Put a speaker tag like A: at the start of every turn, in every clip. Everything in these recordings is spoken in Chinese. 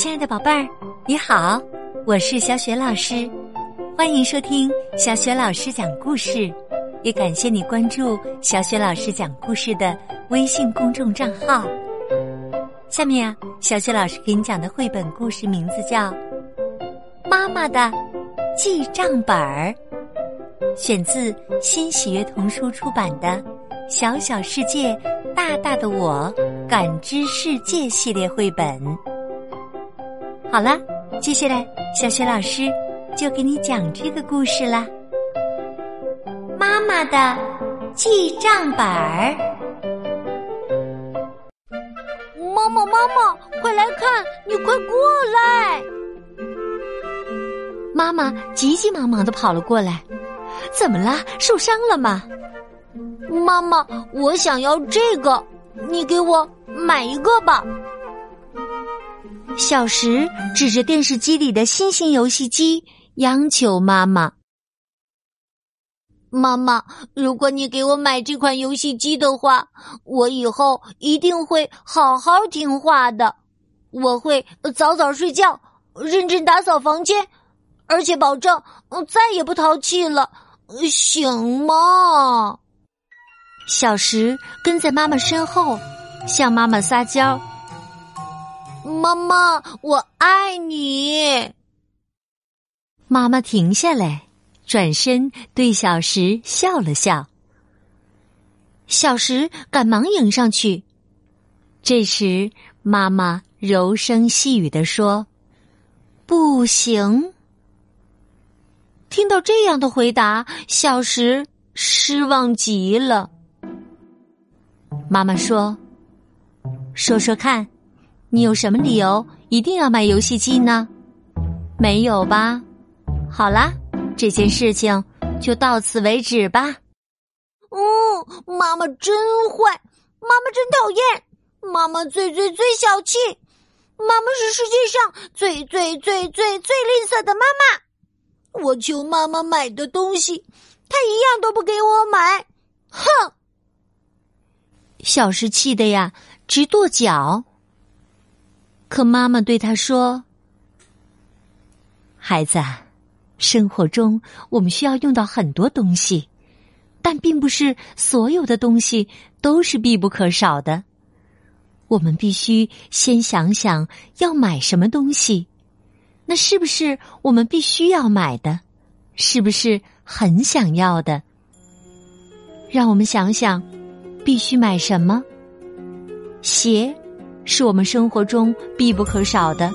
A: 亲爱的宝贝儿，你好，我是小雪老师，欢迎收听小雪老师讲故事，也感谢你关注小雪老师讲故事的微信公众账号。下面啊，小雪老师给你讲的绘本故事名字叫《妈妈的记账本儿》，选自新喜悦童书出版的《小小世界，大大的我》感知世界系列绘本。好了，接下来小雪老师就给你讲这个故事啦。妈妈的记账本儿。
B: 妈妈，妈妈，快来看！你快过来！
A: 妈妈急急忙忙的跑了过来。怎么啦？受伤了吗？
B: 妈妈，我想要这个，你给我买一个吧。
A: 小石指着电视机里的新型游戏机，央求妈妈：“
B: 妈妈，如果你给我买这款游戏机的话，我以后一定会好好听话的。我会早早睡觉，认真打扫房间，而且保证再也不淘气了，行吗？”
A: 小石跟在妈妈身后，向妈妈撒娇。
B: 妈妈，我爱你。
A: 妈妈停下来，转身对小石笑了笑。小石赶忙迎上去。这时，妈妈柔声细语的说：“不行。”听到这样的回答，小石失望极了。妈妈说：“说说看。”你有什么理由一定要买游戏机呢？没有吧？好啦，这件事情就到此为止吧。
B: 嗯，妈妈真坏，妈妈真讨厌，妈妈最最最小气，妈妈是世界上最最最最最吝啬的妈妈。我求妈妈买的东西，她一样都不给我买。哼！
A: 小时气的呀，直跺脚。可妈妈对他说：“孩子，生活中我们需要用到很多东西，但并不是所有的东西都是必不可少的。我们必须先想想要买什么东西，那是不是我们必须要买的？是不是很想要的？让我们想想，必须买什么？鞋。”是我们生活中必不可少的，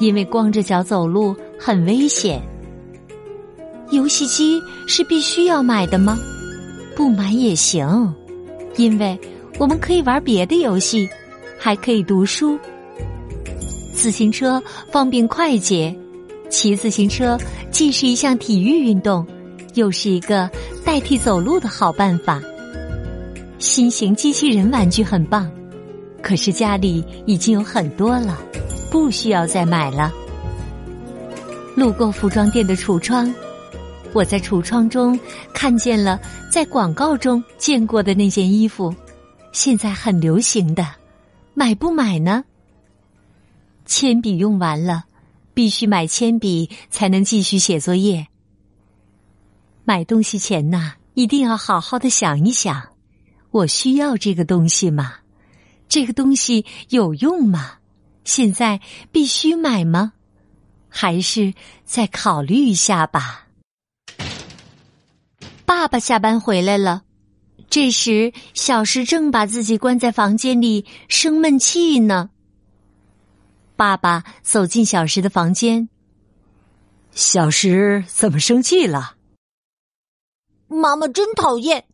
A: 因为光着脚走路很危险。游戏机是必须要买的吗？不买也行，因为我们可以玩别的游戏，还可以读书。自行车方便快捷，骑自行车既是一项体育运动，又是一个代替走路的好办法。新型机器人玩具很棒。可是家里已经有很多了，不需要再买了。路过服装店的橱窗，我在橱窗中看见了在广告中见过的那件衣服，现在很流行的，买不买呢？铅笔用完了，必须买铅笔才能继续写作业。买东西前呐，一定要好好的想一想，我需要这个东西吗？这个东西有用吗？现在必须买吗？还是再考虑一下吧。爸爸下班回来了，这时小石正把自己关在房间里生闷气呢。爸爸走进小石的房间，
C: 小石怎么生气了？
B: 妈妈真讨厌，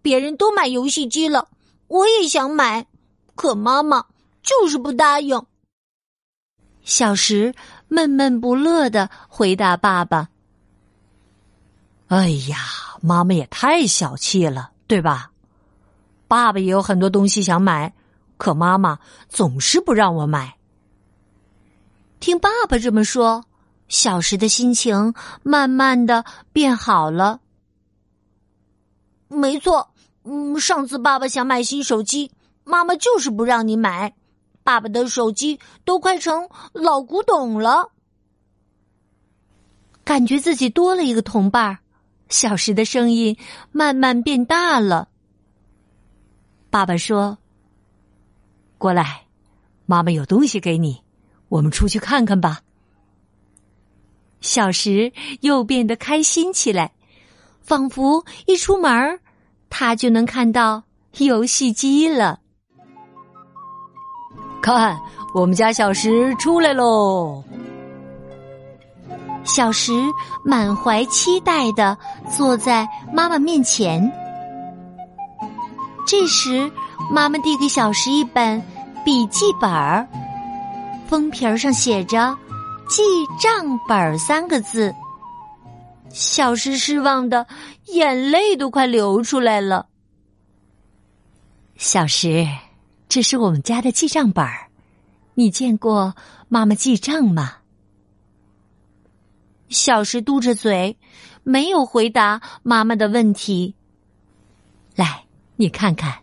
B: 别人都买游戏机了，我也想买。可妈妈就是不答应。
A: 小石闷闷不乐的回答爸爸：“
C: 哎呀，妈妈也太小气了，对吧？爸爸也有很多东西想买，可妈妈总是不让我买。”
A: 听爸爸这么说，小石的心情慢慢的变好了。
B: 没错，嗯，上次爸爸想买新手机。妈妈就是不让你买，爸爸的手机都快成老古董了。
A: 感觉自己多了一个同伴儿，小时的声音慢慢变大了。爸爸说：“
C: 过来，妈妈有东西给你，我们出去看看吧。”
A: 小时又变得开心起来，仿佛一出门他就能看到游戏机了。
C: 看，我们家小石出来喽！
A: 小石满怀期待的坐在妈妈面前。这时，妈妈递给小石一本笔记本儿，封皮儿上写着。记账本三个字，小石失望的眼泪都快流出来了。
C: 小石，这是我们家的记账本儿，你见过妈妈记账吗？
A: 小石嘟着嘴，没有回答妈妈的问题。
C: 来，你看看，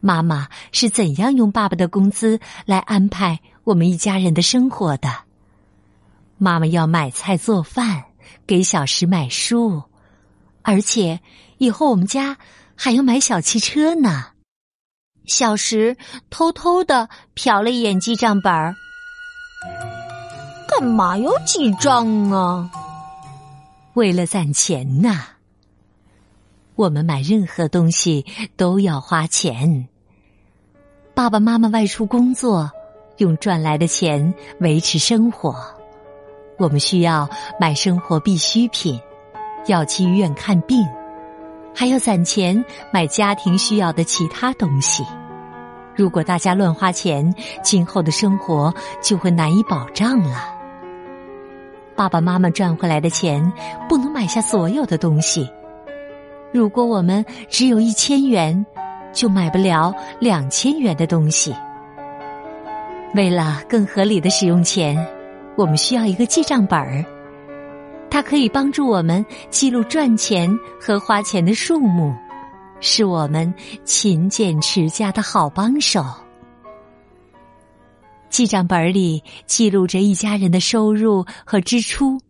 C: 妈妈是怎样用爸爸的工资来安排我们一家人的生活的。妈妈要买菜做饭，给小石买书，而且以后我们家还要买小汽车呢。
A: 小石偷偷的瞟了一眼记账本儿，
B: 干嘛要记账啊？
C: 为了攒钱呐。我们买任何东西都要花钱。爸爸妈妈外出工作，用赚来的钱维持生活。我们需要买生活必需品，要去医院看病，还要攒钱买家庭需要的其他东西。如果大家乱花钱，今后的生活就会难以保障了。爸爸妈妈赚回来的钱不能买下所有的东西。如果我们只有一千元，就买不了两千元的东西。为了更合理的使用钱。我们需要一个记账本儿，它可以帮助我们记录赚钱和花钱的数目，是我们勤俭持家的好帮手。记账本里记录着一家人的收入和支出。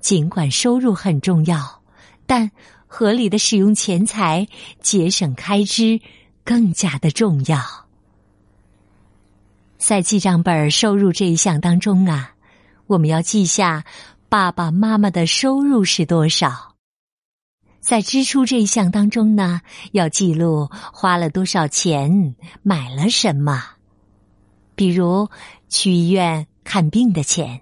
C: 尽管收入很重要，但合理的使用钱财、节省开支更加的重要。在记账本收入这一项当中啊，我们要记下爸爸妈妈的收入是多少；在支出这一项当中呢，要记录花了多少钱，买了什么，比如去医院看病的钱、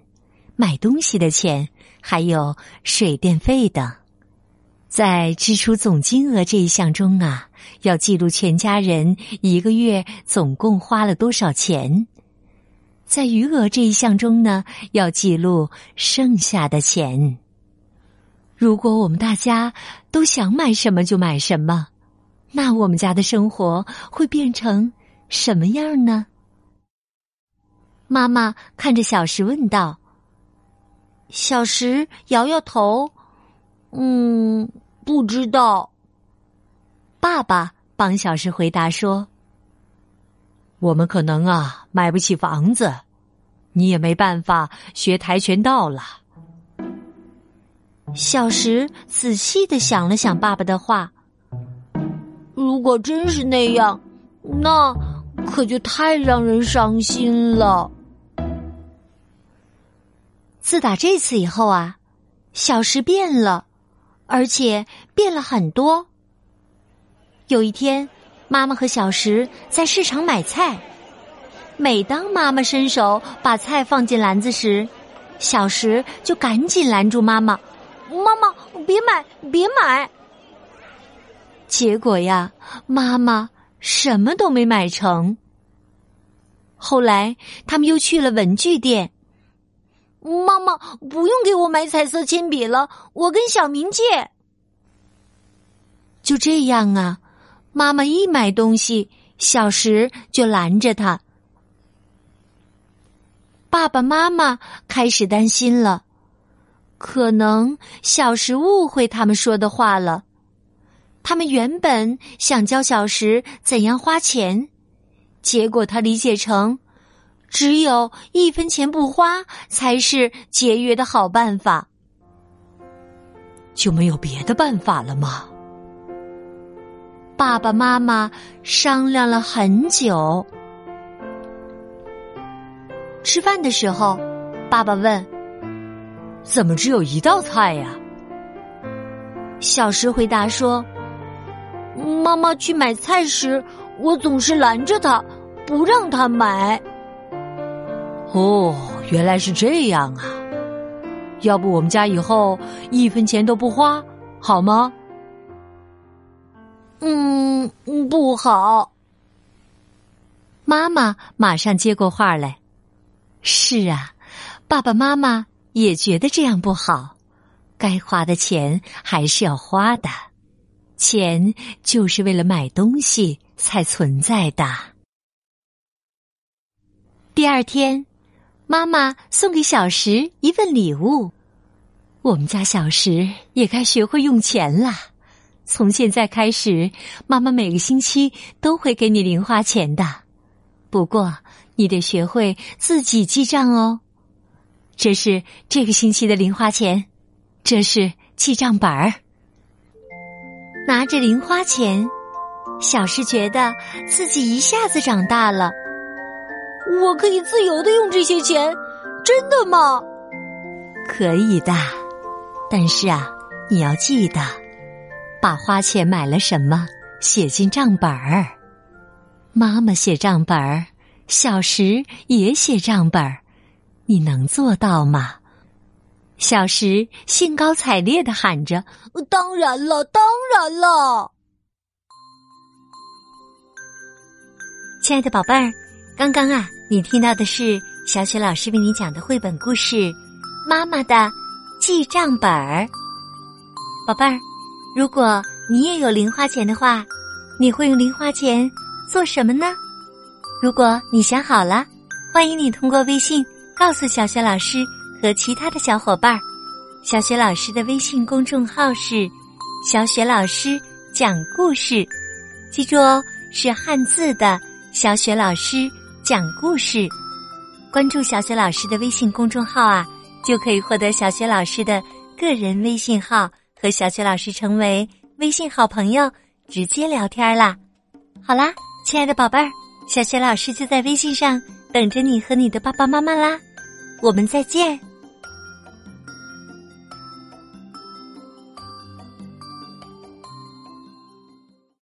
C: 买东西的钱，还有水电费等。在支出总金额这一项中啊，要记录全家人一个月总共花了多少钱。在余额这一项中呢，要记录剩下的钱。如果我们大家都想买什么就买什么，那我们家的生活会变成什么样呢？
A: 妈妈看着小石问道。
B: 小石摇摇头，嗯，不知道。
A: 爸爸帮小石回答说。
C: 我们可能啊买不起房子，你也没办法学跆拳道了。
A: 小石仔细的想了想爸爸的话，
B: 如果真是那样，那可就太让人伤心了。
A: 自打这次以后啊，小石变了，而且变了很多。有一天。妈妈和小石在市场买菜，每当妈妈伸手把菜放进篮子时，小石就赶紧拦住妈妈：“
B: 妈妈，别买，别买！”
A: 结果呀，妈妈什么都没买成。后来他们又去了文具店，
B: 妈妈不用给我买彩色铅笔了，我跟小明借。
A: 就这样啊。妈妈一买东西，小石就拦着他。爸爸妈妈开始担心了，可能小石误会他们说的话了。他们原本想教小石怎样花钱，结果他理解成只有一分钱不花才是节约的好办法。
C: 就没有别的办法了吗？
A: 爸爸妈妈商量了很久。吃饭的时候，爸爸问：“
C: 怎么只有一道菜呀？”
A: 小石回答说：“妈妈去买菜时，我总是拦着她，不让她买。”
C: 哦，原来是这样啊！要不我们家以后一分钱都不花，好吗？
A: 嗯，不好。
C: 妈妈马上接过话来：“是啊，爸爸妈妈也觉得这样不好。该花的钱还是要花的，钱就是为了买东西才存在的。”第二天，妈妈送给小石一份礼物。我们家小石也该学会用钱了。从现在开始，妈妈每个星期都会给你零花钱的。不过，你得学会自己记账哦。这是这个星期的零花钱，这是记账本儿。拿着零花钱，小石觉得自己一下子长大了。
A: 我可以自由的用这些钱，真的吗？
C: 可以的，但是啊，你要记得。把花钱买了什么写进账本儿，妈妈写账本儿，小石也写账本儿，你能做到吗？小石兴高采烈的喊着：“
B: 当然了，当然了！”
C: 亲爱的宝贝儿，刚刚啊，你听到的是小雪老师为你讲的绘本故事《妈妈的记账本儿》，宝贝儿。如果你也有零花钱的话，你会用零花钱做什么呢？如果你想好了，欢迎你通过微信告诉小雪老师和其他的小伙伴儿。小雪老师的微信公众号是“小雪老师讲故事”，记住哦，是汉字的“小雪老师讲故事”。关注小雪老师的微信公众号啊，就可以获得小雪老师的个人微信号。和小雪老师成为微信好朋友，直接聊天啦。好啦，亲爱的宝贝儿，小雪老师就在微信上等着你和你的爸爸妈妈啦。我们再见。